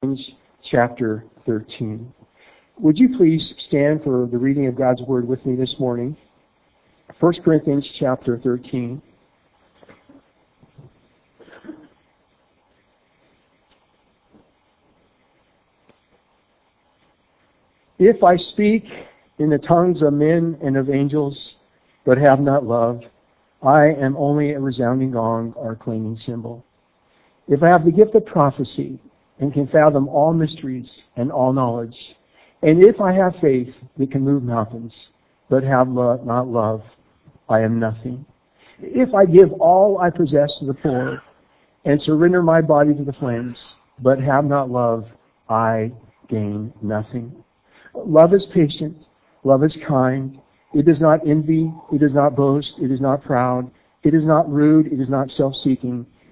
Corinthians chapter 13. Would you please stand for the reading of God's Word with me this morning? 1 Corinthians chapter 13. If I speak in the tongues of men and of angels, but have not love, I am only a resounding gong or a clanging cymbal. If I have the gift of prophecy and can fathom all mysteries and all knowledge, and if I have faith that can move mountains, but have lo- not love, I am nothing. If I give all I possess to the poor and surrender my body to the flames, but have not love, I gain nothing. Love is patient. Love is kind. It does not envy. It does not boast. It is not proud. It is not rude. It is not self-seeking.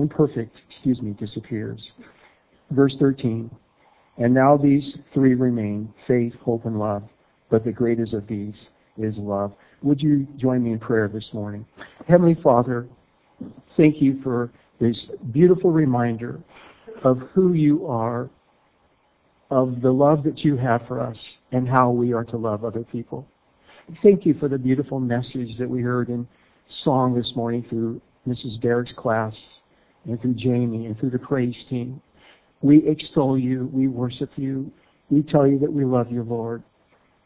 imperfect, excuse me, disappears. Verse 13. And now these three remain faith, hope, and love. But the greatest of these is love. Would you join me in prayer this morning? Heavenly Father, thank you for this beautiful reminder of who you are, of the love that you have for us, and how we are to love other people. Thank you for the beautiful message that we heard in song this morning through Mrs. Derrick's class and through Jamie and through the praise team. We extol you. We worship you. We tell you that we love you, Lord.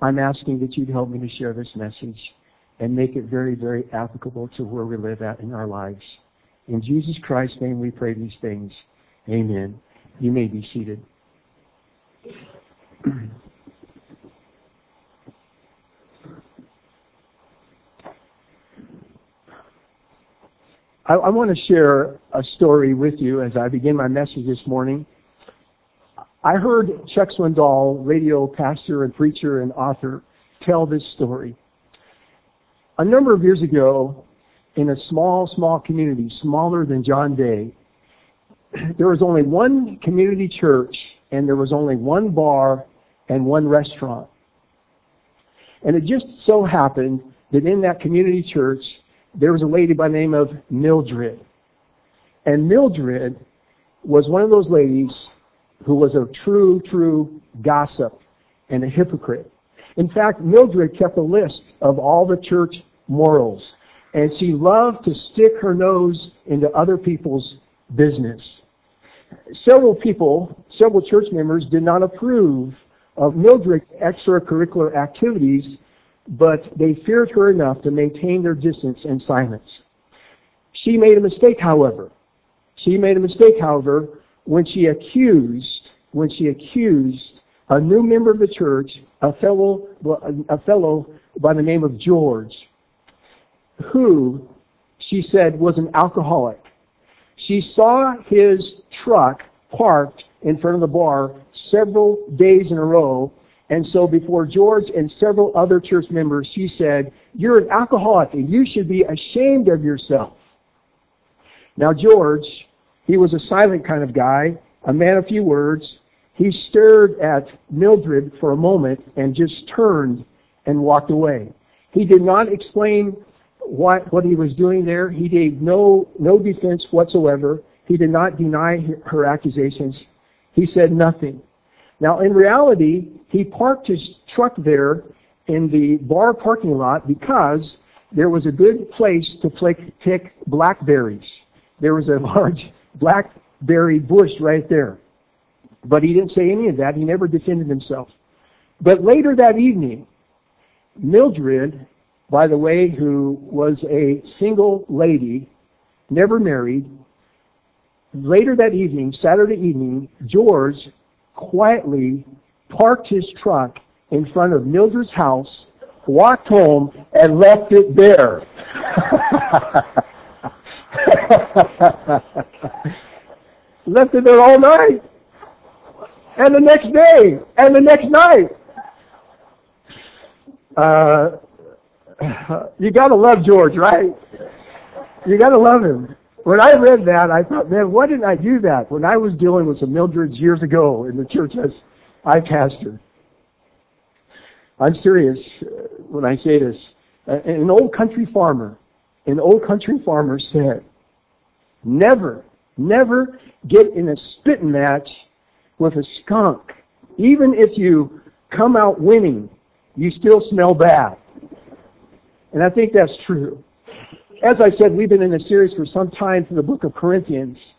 I'm asking that you'd help me to share this message and make it very, very applicable to where we live at in our lives. In Jesus Christ's name we pray these things. Amen. You may be seated. I, I, want to share a story with you as I begin my message this morning. I heard Chuck Swindoll, radio pastor and preacher and author, tell this story. A number of years ago, in a small, small community, smaller than John Day, there was only one community church and there was only one bar and one restaurant. And it just so happened that in that community church, there was a lady by the name of Mildred. And Mildred was one of those ladies who was a true, true gossip and a hypocrite. In fact, Mildred kept a list of all the church morals, and she loved to stick her nose into other people's business. Several people, several church members, did not approve of Mildred's extracurricular activities but they feared her enough to maintain their distance and silence. She made a mistake, however. She made a mistake, however, when she accused, when she accused a new member of the church, a fellow, a fellow by the name of George, who she said was an alcoholic. She saw his truck parked in front of the bar several days in a row and so before George and several other church members, she said, You're an alcoholic and you should be ashamed of yourself. Now, George, he was a silent kind of guy, a man of few words. He stared at Mildred for a moment and just turned and walked away. He did not explain what, what he was doing there. He gave no, no defense whatsoever. He did not deny her accusations. He said nothing. Now, in reality, he parked his truck there in the bar parking lot because there was a good place to pick blackberries. There was a large blackberry bush right there. But he didn't say any of that. He never defended himself. But later that evening, Mildred, by the way, who was a single lady, never married, later that evening, Saturday evening, George quietly parked his truck in front of Mildred's house, walked home, and left it there. left it there all night. and the next day, and the next night. Uh, you gotta love George, right? You gotta love him. When I read that, I thought, man, why didn't I do that when I was dealing with some Mildreds years ago in the church as I pastored? I'm serious uh, when I say this. Uh, an old country farmer, an old country farmer said, never, never get in a spitting match with a skunk. Even if you come out winning, you still smell bad. And I think that's true. As I said, we've been in a series for some time from the book of Corinthians.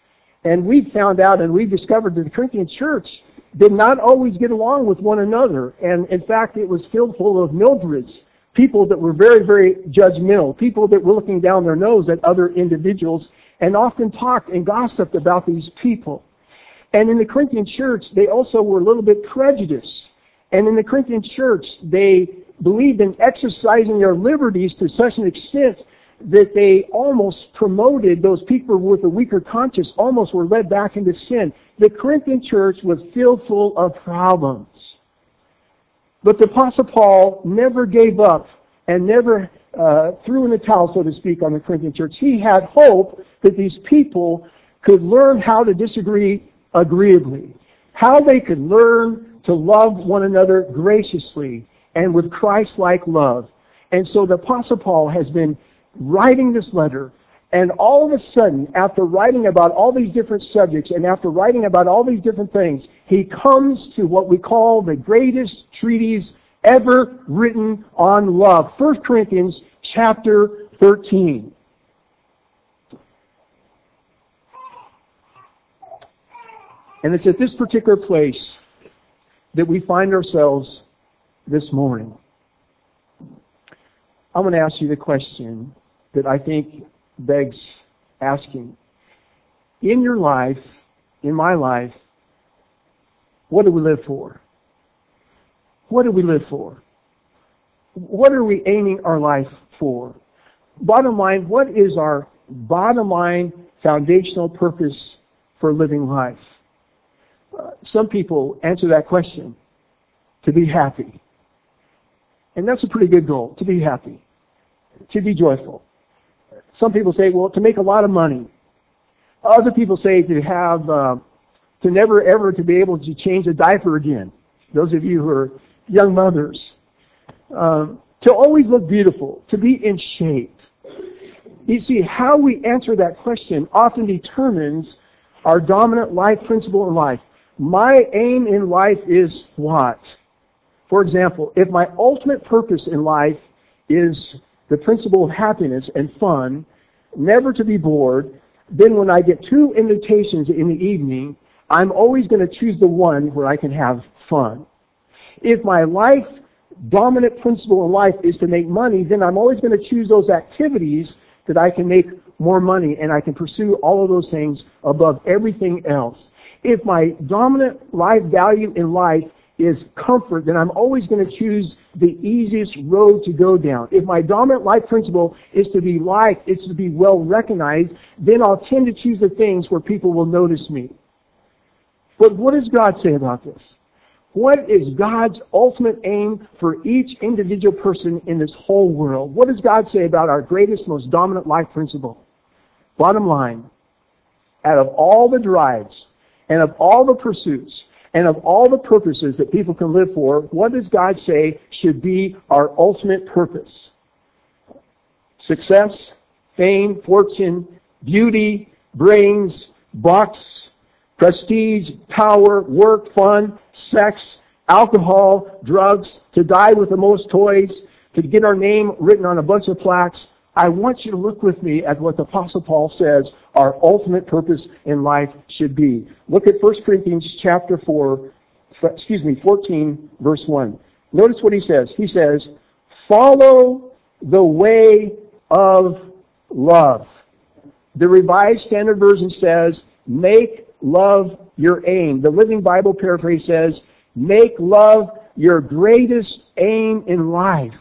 And we've found out and we've discovered that the Corinthian church did not always get along with one another. And in fact, it was filled full of Mildreds, people that were very, very judgmental, people that were looking down their nose at other individuals and often talked and gossiped about these people. And in the Corinthian church, they also were a little bit prejudiced. And in the Corinthian church, they believed in exercising their liberties to such an extent that they almost promoted those people with a weaker conscience, almost were led back into sin. The Corinthian church was filled full of problems. But the Apostle Paul never gave up and never uh, threw in the towel, so to speak, on the Corinthian church. He had hope that these people could learn how to disagree agreeably, how they could learn to love one another graciously and with Christ-like love. And so the Apostle Paul has been writing this letter, and all of a sudden, after writing about all these different subjects and after writing about all these different things, he comes to what we call the greatest treatise ever written on love. 1 Corinthians chapter 13. And it's at this particular place that we find ourselves this morning. I'm going to ask you the question that I think begs asking. In your life, in my life, what do we live for? What do we live for? What are we aiming our life for? Bottom line, what is our bottom line foundational purpose for living life? Uh, some people answer that question to be happy. And that's a pretty good goal, to be happy, to be joyful. Some people say, well, to make a lot of money. Other people say to have, uh, to never ever to be able to change a diaper again. Those of you who are young mothers. Um, to always look beautiful, to be in shape. You see, how we answer that question often determines our dominant life principle in life. My aim in life is what? For example, if my ultimate purpose in life is the principle of happiness and fun, never to be bored, then when I get two invitations in the evening, I'm always going to choose the one where I can have fun. If my life dominant principle in life is to make money, then I'm always going to choose those activities that I can make more money and I can pursue all of those things above everything else. If my dominant life value in life is comfort, then I'm always going to choose the easiest road to go down. If my dominant life principle is to be liked, it's to be well recognized, then I'll tend to choose the things where people will notice me. But what does God say about this? What is God's ultimate aim for each individual person in this whole world? What does God say about our greatest, most dominant life principle? Bottom line, out of all the drives and of all the pursuits and of all the purposes that people can live for, what does God say should be our ultimate purpose? Success, fame, fortune, beauty, brains, bucks, prestige, power, work, fun, sex, alcohol, drugs, to die with the most toys, to get our name written on a bunch of plaques. I want you to look with me at what the Apostle Paul says our ultimate purpose in life should be. Look at 1 Corinthians chapter 4, excuse me, 14, verse 1. Notice what he says. He says, follow the way of love. The Revised Standard Version says, make love your aim. The Living Bible paraphrase says, make love your greatest aim in life.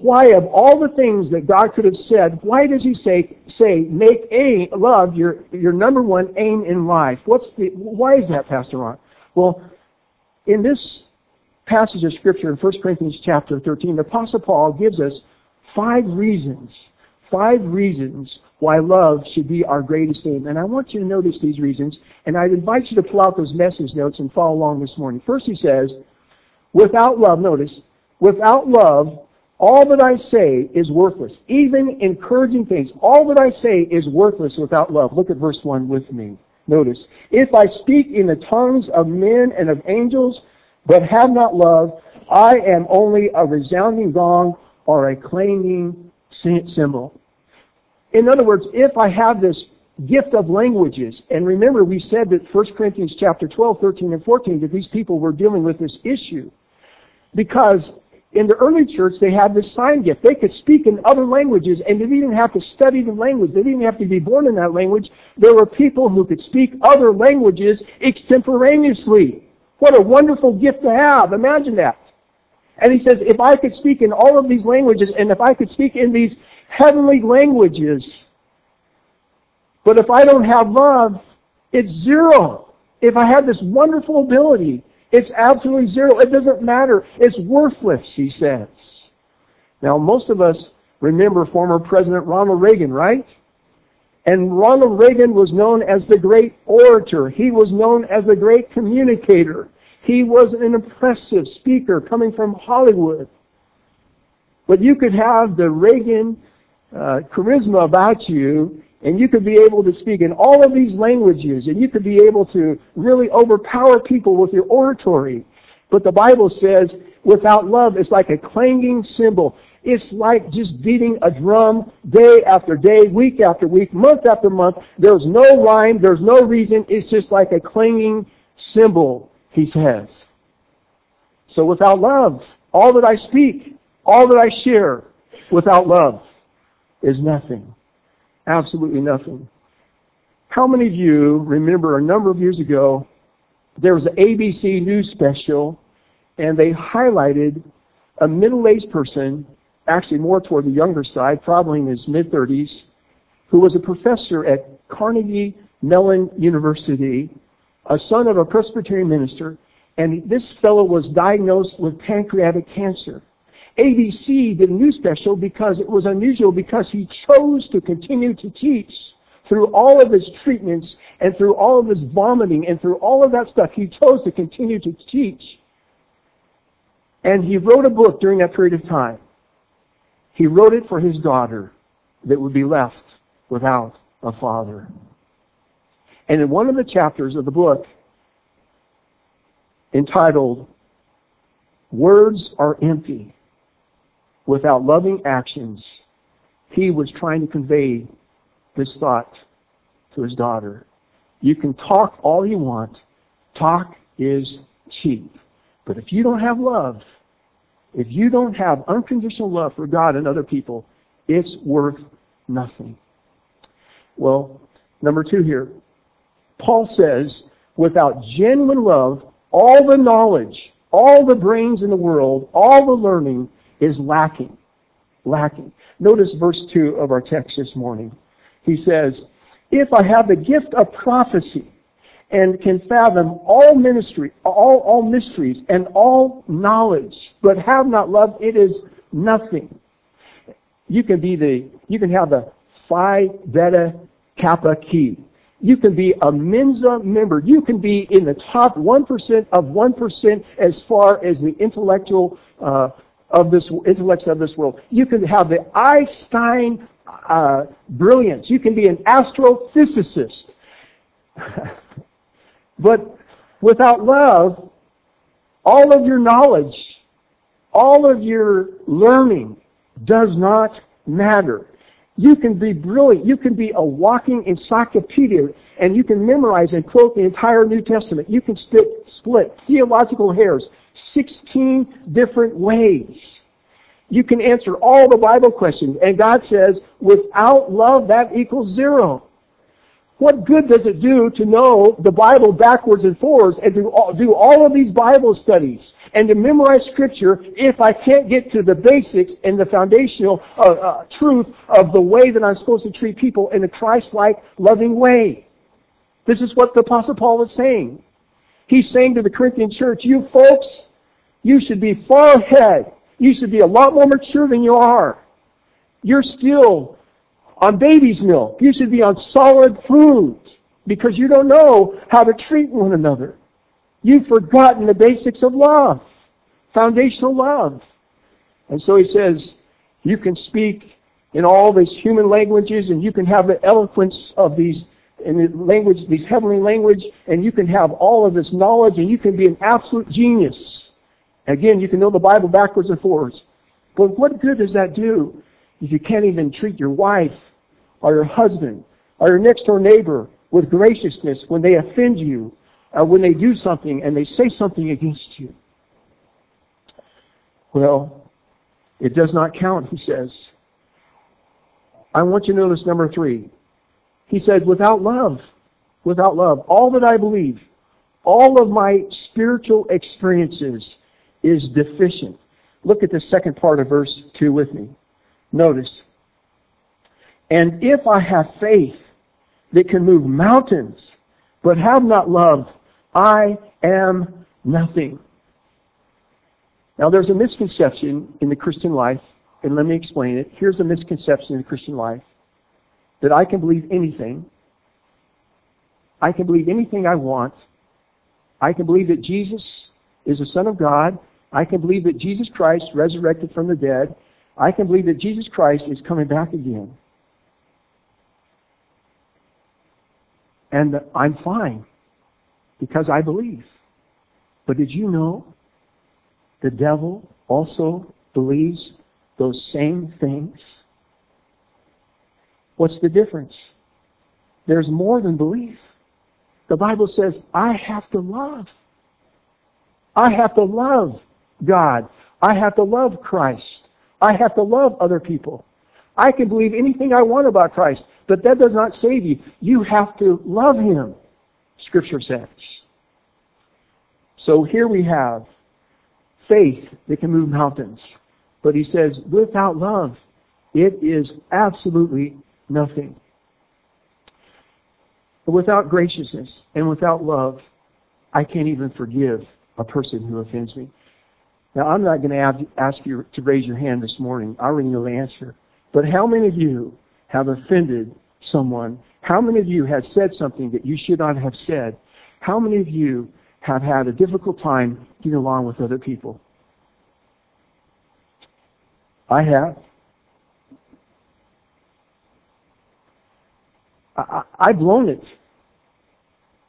Why, of all the things that God could have said, why does He say, say make aim, love your, your number one aim in life? What's the, why is that, Pastor Ron? Well, in this passage of Scripture in 1 Corinthians chapter 13, the Apostle Paul gives us five reasons, five reasons why love should be our greatest aim. And I want you to notice these reasons, and I'd invite you to pull out those message notes and follow along this morning. First, he says, without love, notice, without love, all that I say is worthless. Even encouraging things, all that I say is worthless without love. Look at verse 1 with me. Notice, if I speak in the tongues of men and of angels, but have not love, I am only a resounding gong or a clanging cymbal. In other words, if I have this gift of languages, and remember we said that 1 Corinthians chapter 12, 13, and 14, that these people were dealing with this issue. Because in the early church, they had this sign gift. They could speak in other languages, and they didn't have to study the language. They didn't have to be born in that language. There were people who could speak other languages extemporaneously. What a wonderful gift to have. Imagine that. And he says, if I could speak in all of these languages, and if I could speak in these heavenly languages, but if I don't have love, it's zero. If I have this wonderful ability, it's absolutely zero. It doesn't matter. It's worthless, he says. Now, most of us remember former President Ronald Reagan, right? And Ronald Reagan was known as the great orator. He was known as the great communicator. He was an impressive speaker coming from Hollywood. But you could have the Reagan uh, charisma about you, and you could be able to speak in all of these languages, and you could be able to really overpower people with your oratory. But the Bible says, without love, it's like a clanging cymbal. It's like just beating a drum day after day, week after week, month after month. There's no rhyme, there's no reason. It's just like a clanging cymbal, he says. So without love, all that I speak, all that I share, without love, is nothing. Absolutely nothing. How many of you remember a number of years ago, there was an ABC news special, and they highlighted a middle-aged person, actually more toward the younger side, probably in his mid-30s, who was a professor at Carnegie Mellon University, a son of a Presbyterian minister, and this fellow was diagnosed with pancreatic cancer. ABC did a news special because it was unusual because he chose to continue to teach through all of his treatments and through all of his vomiting and through all of that stuff. He chose to continue to teach. And he wrote a book during that period of time. He wrote it for his daughter that would be left without a father. And in one of the chapters of the book, entitled Words Are Empty, without loving actions, he was trying to convey this thought to his daughter. You can talk all you want. Talk is cheap. But if you don't have love, if you don't have unconditional love for God and other people, it's worth nothing. Well, number two here. Paul says, without genuine love, all the knowledge, all the brains in the world, all the learning is lacking. Lacking. Notice verse 2 of our text this morning. He says, If I have the gift of prophecy and can fathom all ministry, all, all mysteries and all knowledge, but have not love, it is nothing. You can be the, you can have the Phi Beta Kappa key. You can be a Mensa member. You can be in the top 1% of 1% as far as the intellectual uh, of this intellects of this world. You can have the Einstein uh, brilliance. You can be an astrophysicist. but without love, all of your knowledge, all of your learning does not matter. You can be brilliant. You can be a walking encyclopedia and you can memorize and quote the entire New Testament. You can split, split theological hairs 16 different ways. You can answer all the Bible questions. And God says, without love, that equals zero. What good does it do to know the Bible backwards and forwards and to do all of these Bible studies and to memorize Scripture if I can't get to the basics and the foundational uh, uh, truth of the way that I'm supposed to treat people in a Christ-like, loving way? This is what the Apostle Paul is saying. He's saying to the Corinthian church, you folks, you should be far ahead. You should be a lot more mature than you are. You're still on baby's milk. You should be on solid food because you don't know how to treat one another. You've forgotten the basics of love, foundational love. And so he says, you can speak in all these human languages and you can have the eloquence of these in the language, these heavenly language, and you can have all of this knowledge and you can be an absolute genius. Again, you can know the Bible backwards and forwards. But what good does that do if you can't even treat your wife or your husband or your next door neighbor with graciousness when they offend you or when they do something and they say something against you? Well, it does not count, he says. I want you to notice number three. He says, without love, without love, all that I believe, all of my spiritual experiences is deficient. Look at the second part of verse 2 with me. Notice. And if I have faith that can move mountains, but have not love, I am nothing. Now, there's a misconception in the Christian life, and let me explain it. Here's a misconception in the Christian life that I can believe anything. I can believe anything I want. I can believe that Jesus is the Son of God. I can believe that Jesus Christ resurrected from the dead. I can believe that Jesus Christ is coming back again. And I'm fine because I believe. But did you know the devil also believes those same things? What's the difference? There's more than belief. The Bible says, I have to love. I have to love God. I have to love Christ. I have to love other people. I can believe anything I want about Christ, but that does not save you. You have to love Him, Scripture says. So here we have faith that can move mountains. But he says, without love, it is absolutely nothing. Without graciousness and without love, I can't even forgive a person who offends me. Now, I'm not going to ask you to raise your hand this morning. I already know the answer. But how many of you have offended someone? How many of you have said something that you should not have said? How many of you have had a difficult time getting along with other people? I have. I, I've blown it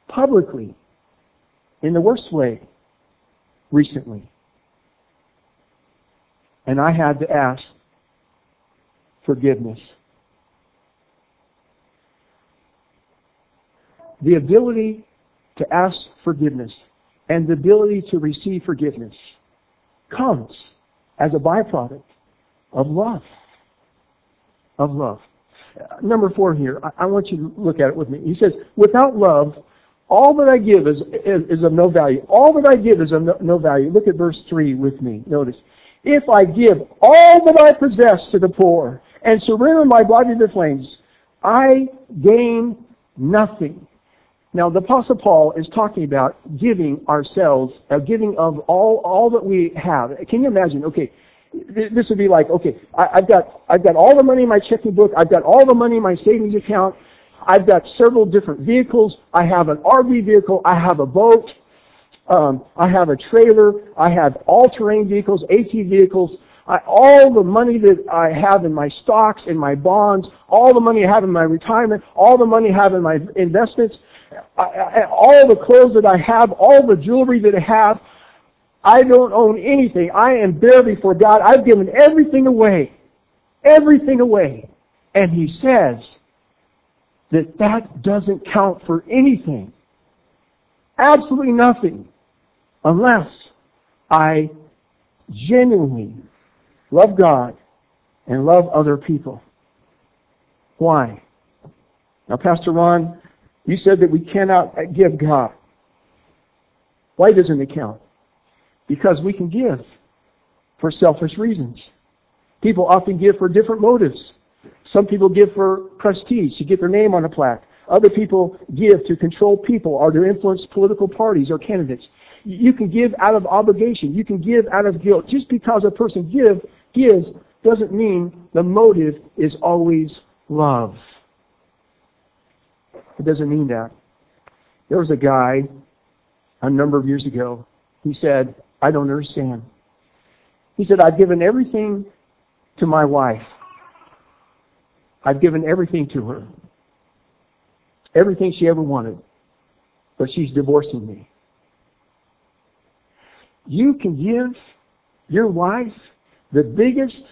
publicly in the worst way recently. And I had to ask forgiveness. The ability to ask forgiveness and the ability to receive forgiveness comes as a byproduct of love. Of love. Number four here, I, want you to look at it with me. He says, without love, all that I give is, is, is of no value. All that I give is of no, no value. Look at verse 3 with me. Notice. If I give all that I possess to the poor and surrender my body to the flames, I gain nothing. Now, the Apostle Paul is talking about giving ourselves, uh, giving of all, all that we have. Can you imagine? Okay, this would be like, okay, I, I've got I've got all the money in my checking book, I've got all the money in my savings account, I've got several different vehicles, I have an RV vehicle, I have a boat, um, I have a trailer, I have all-terrain vehicles, AT vehicles, I, all the money that I have in my stocks, in my bonds, all the money I have in my retirement, all the money I have in my investments, I, I, all the clothes that I have, all the jewelry that I have, I don't own anything. I am bare before God. I've given everything away. Everything away. And he says that that doesn't count for anything. Absolutely nothing. Unless I genuinely love God and love other people. Why? Now, Pastor Ron, you said that we cannot give God. Why doesn't it count? Because we can give for selfish reasons. People often give for different motives. Some people give for prestige, to get their name on a plaque. Other people give to control people or to influence political parties or candidates. You can give out of obligation. You can give out of guilt. Just because a person give, gives doesn't mean the motive is always love. It doesn't mean that. There was a guy a number of years ago. He said, I don't understand. He said, I've given everything to my wife. I've given everything to her. Everything she ever wanted. But she's divorcing me. You can give your wife the biggest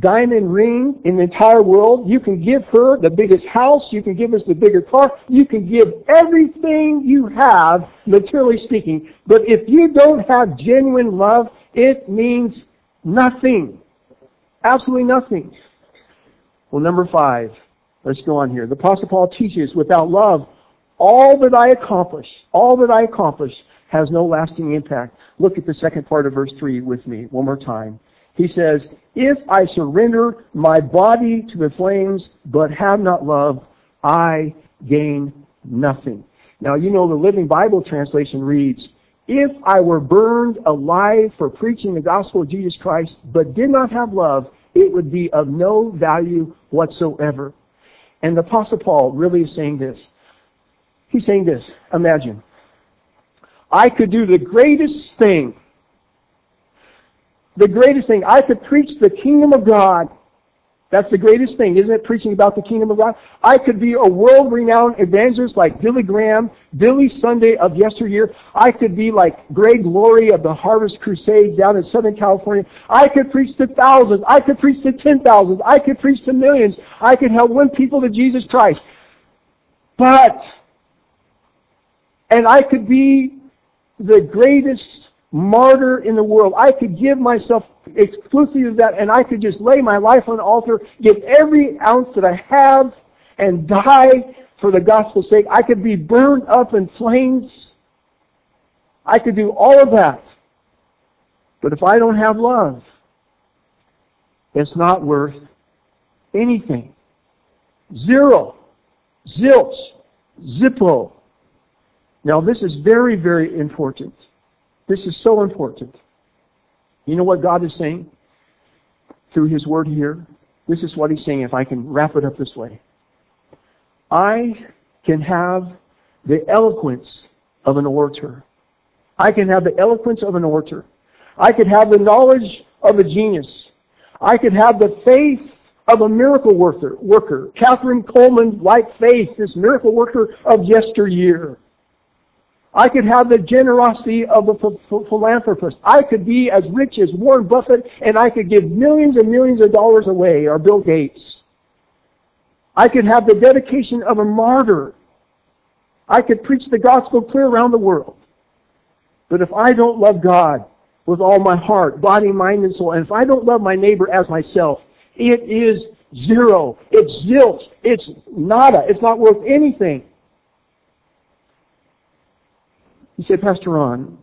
diamond ring in the entire world. You can give her the biggest house. You can give us the bigger car. You can give everything you have, materially speaking. But if you don't have genuine love, it means nothing. Absolutely nothing. Well, number five. Let's go on here. The Apostle Paul teaches without love, all that I accomplish, all that I accomplish has no lasting impact. Look at the second part of verse 3 with me one more time. He says, If I surrender my body to the flames but have not love, I gain nothing. Now, you know the Living Bible translation reads, If I were burned alive for preaching the gospel of Jesus Christ but did not have love, it would be of no value whatsoever. And the Apostle Paul really is saying this. He's saying this. Imagine. I could do the greatest thing the greatest thing. I could preach the kingdom of God. That's the greatest thing, isn't it? Preaching about the kingdom of God. I could be a world-renowned evangelist like Billy Graham, Billy Sunday of yesteryear. I could be like Greg Laurie of the Harvest Crusades down in Southern California. I could preach to thousands. I could preach to ten thousands. I could preach to millions. I could help win people to Jesus Christ. But, and I could be the greatest martyr in the world. I could give myself exclusively to that and I could just lay my life on the altar, give every ounce that I have and die for the gospel's sake. I could be burned up in flames. I could do all of that. But if I don't have love, it's not worth anything. Zero. Zilch. Zippo. Now this is very, very important. This is so important. You know what God is saying through His Word here? This is what He's saying, if I can wrap it up this way. I can have the eloquence of an orator. I can have the eloquence of an orator. I could have the knowledge of a genius. I could have the faith of a miracle worker. Kathryn Kuhlman, like faith, this miracle worker of yesteryear. I could have the generosity of a philanthropist. I could be as rich as Warren Buffett and I could give millions and millions of dollars away, or Bill Gates. I could have the dedication of a martyr. I could preach the gospel clear around the world. But if I don't love God with all my heart, body, mind, and soul, and if I don't love my neighbor as myself, it is zero. It's zilch. It's nada. It's not worth anything. You say, Pastor Ron,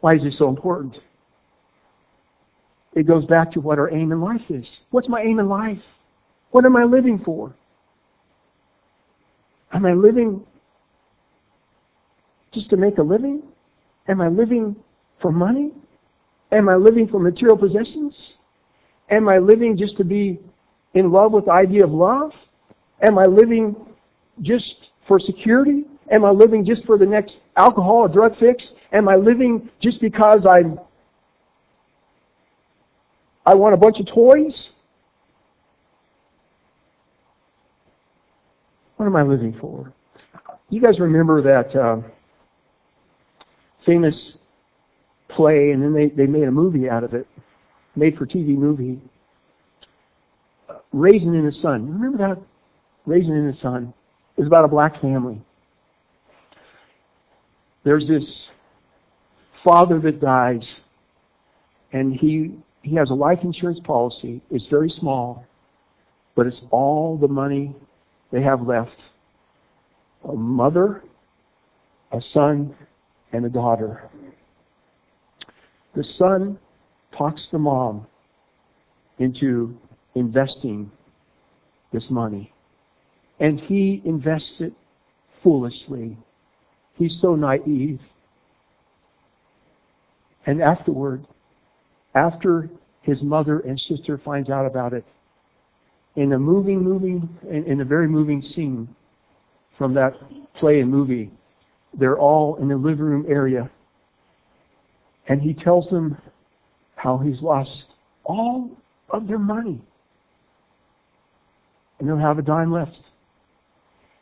why is this so important? It goes back to what our aim in life is. What's my aim in life? What am I living for? Am I living just to make a living? Am I living for money? Am I living for material possessions? Am I living just to be in love with the idea of love? Am I living just for security? Am I living just for the next alcohol or drug fix? Am I living just because I I want a bunch of toys? What am I living for? You guys remember that uh, famous play, and then they, they made a movie out of it, made for TV movie, Raisin in the Sun. Remember that? Raisin in the Sun. It was about a black family there's this father that dies, and he he has a life insurance policy. It's very small, but it's all the money they have left. A mother, a son, and a daughter. The son talks the mom into investing this money. And he invests it foolishly. He's so naive. And afterward, after his mother and sister finds out about it, in a moving, moving, in, in a very moving scene from that play and movie, they're all in the living room area. And he tells them how he's lost all of their money. And they'll have a dime left.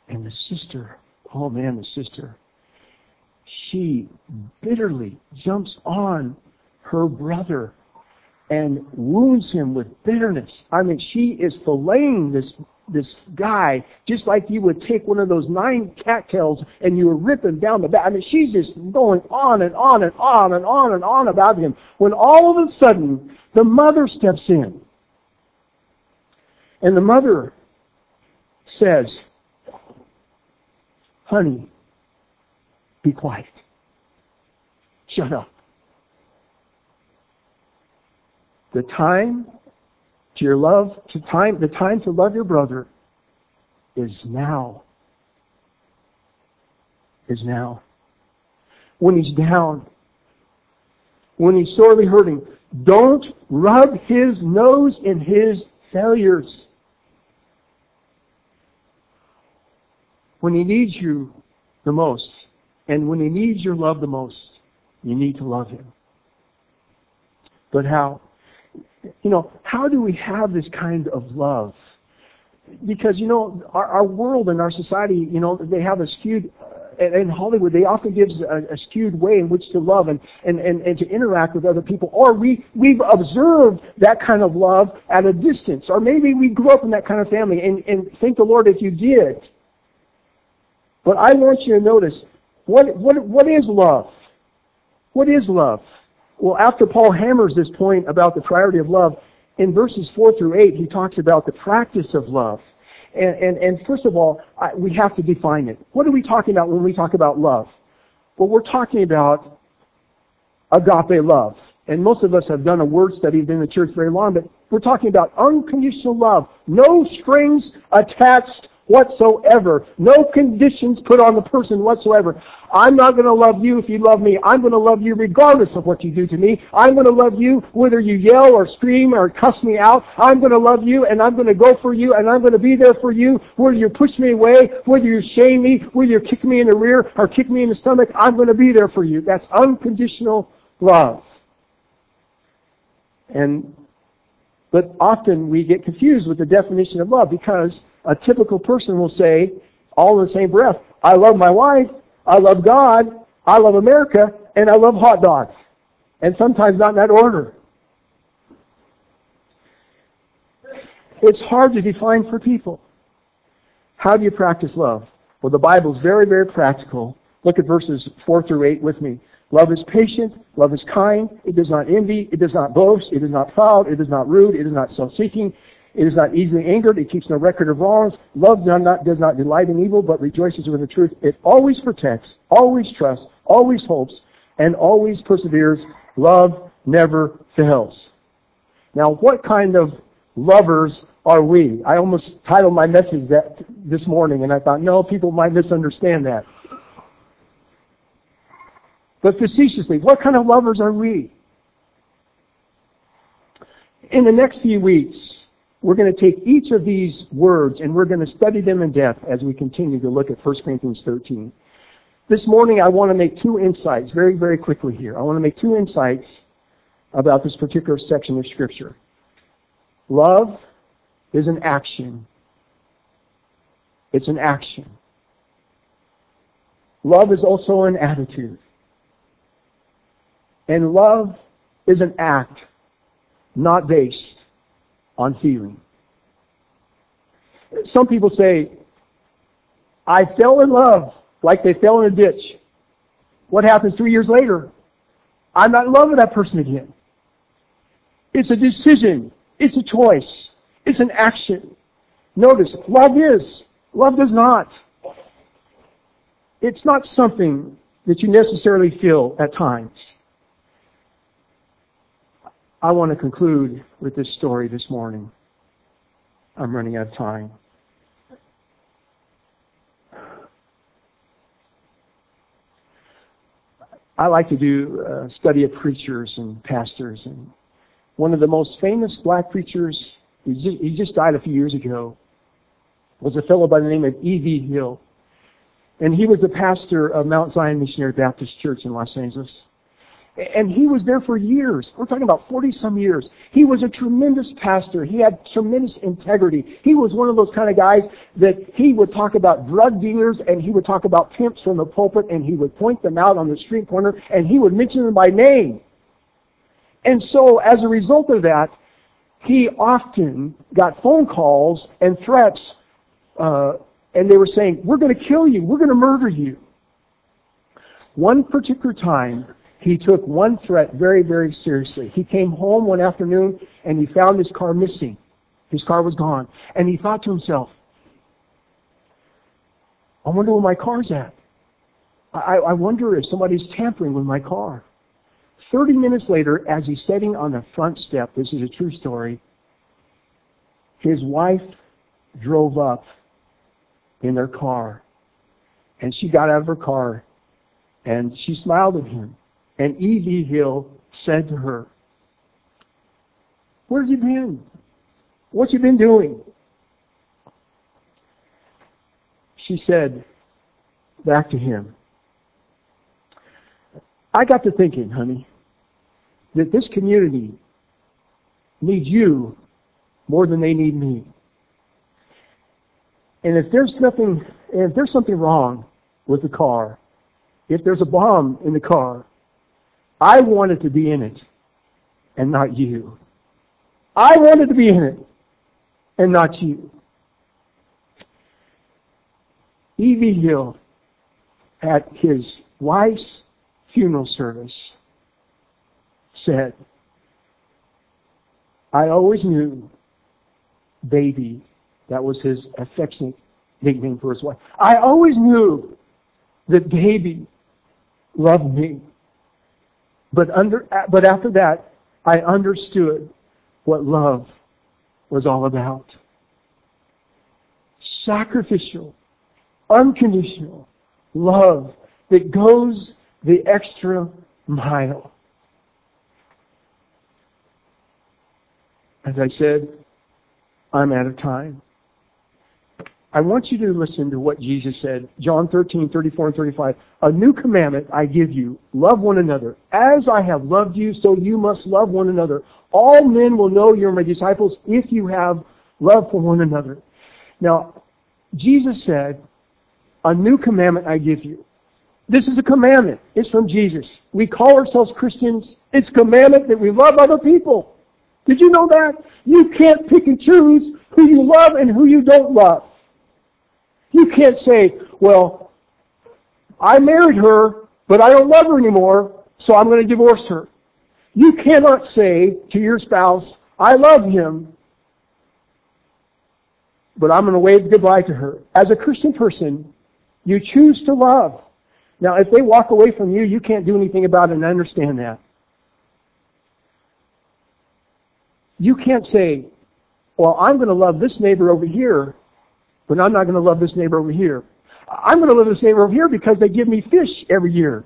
And the sister, oh man, the sister, she bitterly jumps on her brother and wounds him with bitterness. I mean, she is filleting this this guy just like you would take one of those nine cattails and you were ripping down the back. I mean, she's just going on and on and on and on and on about him. When all of a sudden the mother steps in, and the mother says, "Honey, be quiet. Shut up." The time to your love, to time, the time to love your brother is now. Is now. When he's down, when he's sorely hurting, don't rub his nose in his failures. When he needs you the most, and when he needs your love the most, you need to love him. But how? you know, how do we have this kind of love? Because, you know, our, our world and our society, you know, they have a skewed, uh, in Hollywood, they often gives a, a skewed way in which to love and, and, and, and to interact with other people. Or we, we've observed that kind of love at a distance. Or maybe we grew up in that kind of family and, and thank the Lord if you did. But I want you to notice, what, what, what is love? What is love? Well, after Paul hammers this point about the priority of love, in verses 4 through 8, he talks about the practice of love. And, and, and first of all, I, we have to define it. What are we talking about when we talk about love? Well, we're talking about agape love. And most of us have done a word study in the church very long, but we're talking about unconditional love. No strings attached whatsoever. No conditions put on the person whatsoever. I'm not going to love you if you love me. I'm going to love you regardless of what you do to me. I'm going to love you whether you yell or scream or cuss me out. I'm going to love you and I'm going to go for you and I'm going to be there for you whether you push me away, whether you shame me, whether you kick me in the rear or kick me in the stomach. I'm going to be there for you. That's unconditional love. And but often we get confused with the definition of love because a typical person will say, all in the same breath, I love my wife, I love God, I love America, and I love hot dogs. And sometimes not in that order. It's hard to define for people. How do you practice love? Well, the Bible is very, very practical. Look at verses 4 through 8 with me. Love is patient. Love is kind. It does not envy. It does not boast. It is not proud. It is not rude. It is not self-seeking. It is not easily angered. It keeps no record of wrongs. Love does not, does not delight in evil, but rejoices with the truth. It always protects, always trusts, always hopes, and always perseveres. Love never fails. Now, what kind of lovers are we? I almost titled my message that this morning, and I thought, no, people might misunderstand that. But facetiously, what kind of lovers are we? In the next few weeks, we're going to take each of these words and we're going to study them in depth as we continue to look at 1 Corinthians 13. This morning, I want to make two insights very, very quickly here. I want to make two insights about this particular section of Scripture. Love is an action. It's an action. Love is also an attitude. And love is an act, not based on feeling. Some people say, I fell in love like they fell in a ditch. What happens three years later? I'm not in love with that person again. It's a decision. It's a choice. It's an action. Notice, love is. Love does not. It's not something that you necessarily feel at times. I want to conclude with this story this morning. I'm running out of time. I like to do a study of preachers and pastors, and one of the most famous black preachers, he just died a few years ago, was a fellow by the name of E.V. Hill. And he was the pastor of Mount Zion Missionary Baptist Church in Los Angeles. And he was there for years. We're talking about 40 some years. He was a tremendous pastor. He had tremendous integrity. He was one of those kind of guys that he would talk about drug dealers and he would talk about pimps from the pulpit and he would point them out on the street corner and he would mention them by name. And so as a result of that, he often got phone calls and threats, uh, and they were saying, we're going to kill you. We're going to murder you. One particular time, he took one threat very, very seriously. He came home one afternoon and he found his car missing. His car was gone. And he thought to himself, I wonder where my car's at. I, I wonder if somebody's tampering with my car. 30 minutes later, as he's sitting on the front step, this is a true story, his wife drove up in their car. And she got out of her car and she smiled at him. And E.V. Hill said to her, Where have you been? What you been doing? She said back to him, I got to thinking, honey, that this community needs you more than they need me. And if there's nothing, if there's something wrong with the car, if there's a bomb in the car, I wanted to be in it and not you. I wanted to be in it and not you. E.V. Hill at his wife's funeral service said, I always knew baby, that was his affectionate nickname for his wife. I always knew that baby loved me. But under, but after that, I understood what love was all about. Sacrificial, unconditional love that goes the extra mile. As I said, I'm out of time. I want you to listen to what Jesus said. John 13, 34 and 35. A new commandment I give you. Love one another. As I have loved you, so you must love one another. All men will know you're my disciples if you have love for one another. Now, Jesus said, a new commandment I give you. This is a commandment. It's from Jesus. We call ourselves Christians. It's a commandment that we love other people. Did you know that? You can't pick and choose who you love and who you don't love. You can't say, well, I married her, but I don't love her anymore, so I'm going to divorce her. You cannot say to your spouse, I love him, but I'm going to wave goodbye to her. As a Christian person, you choose to love. Now, if they walk away from you, you can't do anything about it, and I understand that. You can't say, well, I'm going to love this neighbor over here, but I'm not going to love this neighbor over here. I'm going to love this neighbor over here because they give me fish every year.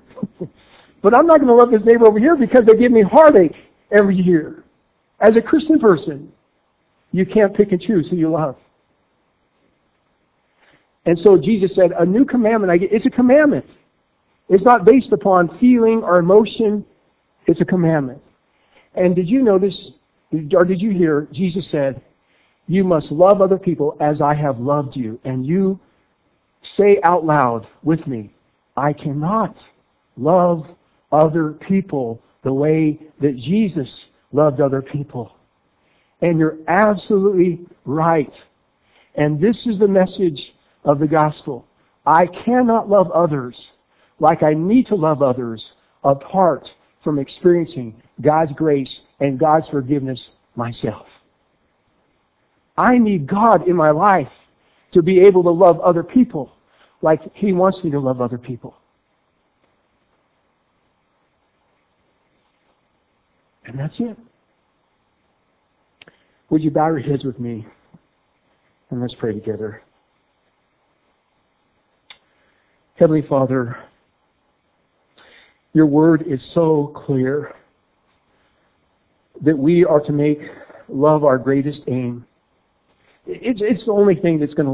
but I'm not going to love this neighbor over here because they give me heartache every year. As a Christian person, you can't pick and choose who you love. And so Jesus said, a new commandment I get, it's a commandment. It's not based upon feeling or emotion. It's a commandment. And did you notice, or did you hear, Jesus said, you must love other people as I have loved you. And you say out loud with me, I cannot love other people the way that Jesus loved other people. And you're absolutely right. And this is the message of the gospel. I cannot love others like I need to love others apart from experiencing God's grace and God's forgiveness myself. I need God in my life to be able to love other people like He wants me to love other people. And that's it. Would you bow your heads with me? And let's pray together. Heavenly Father, Your word is so clear that we are to make love our greatest aim. It's, it's the only thing that's going to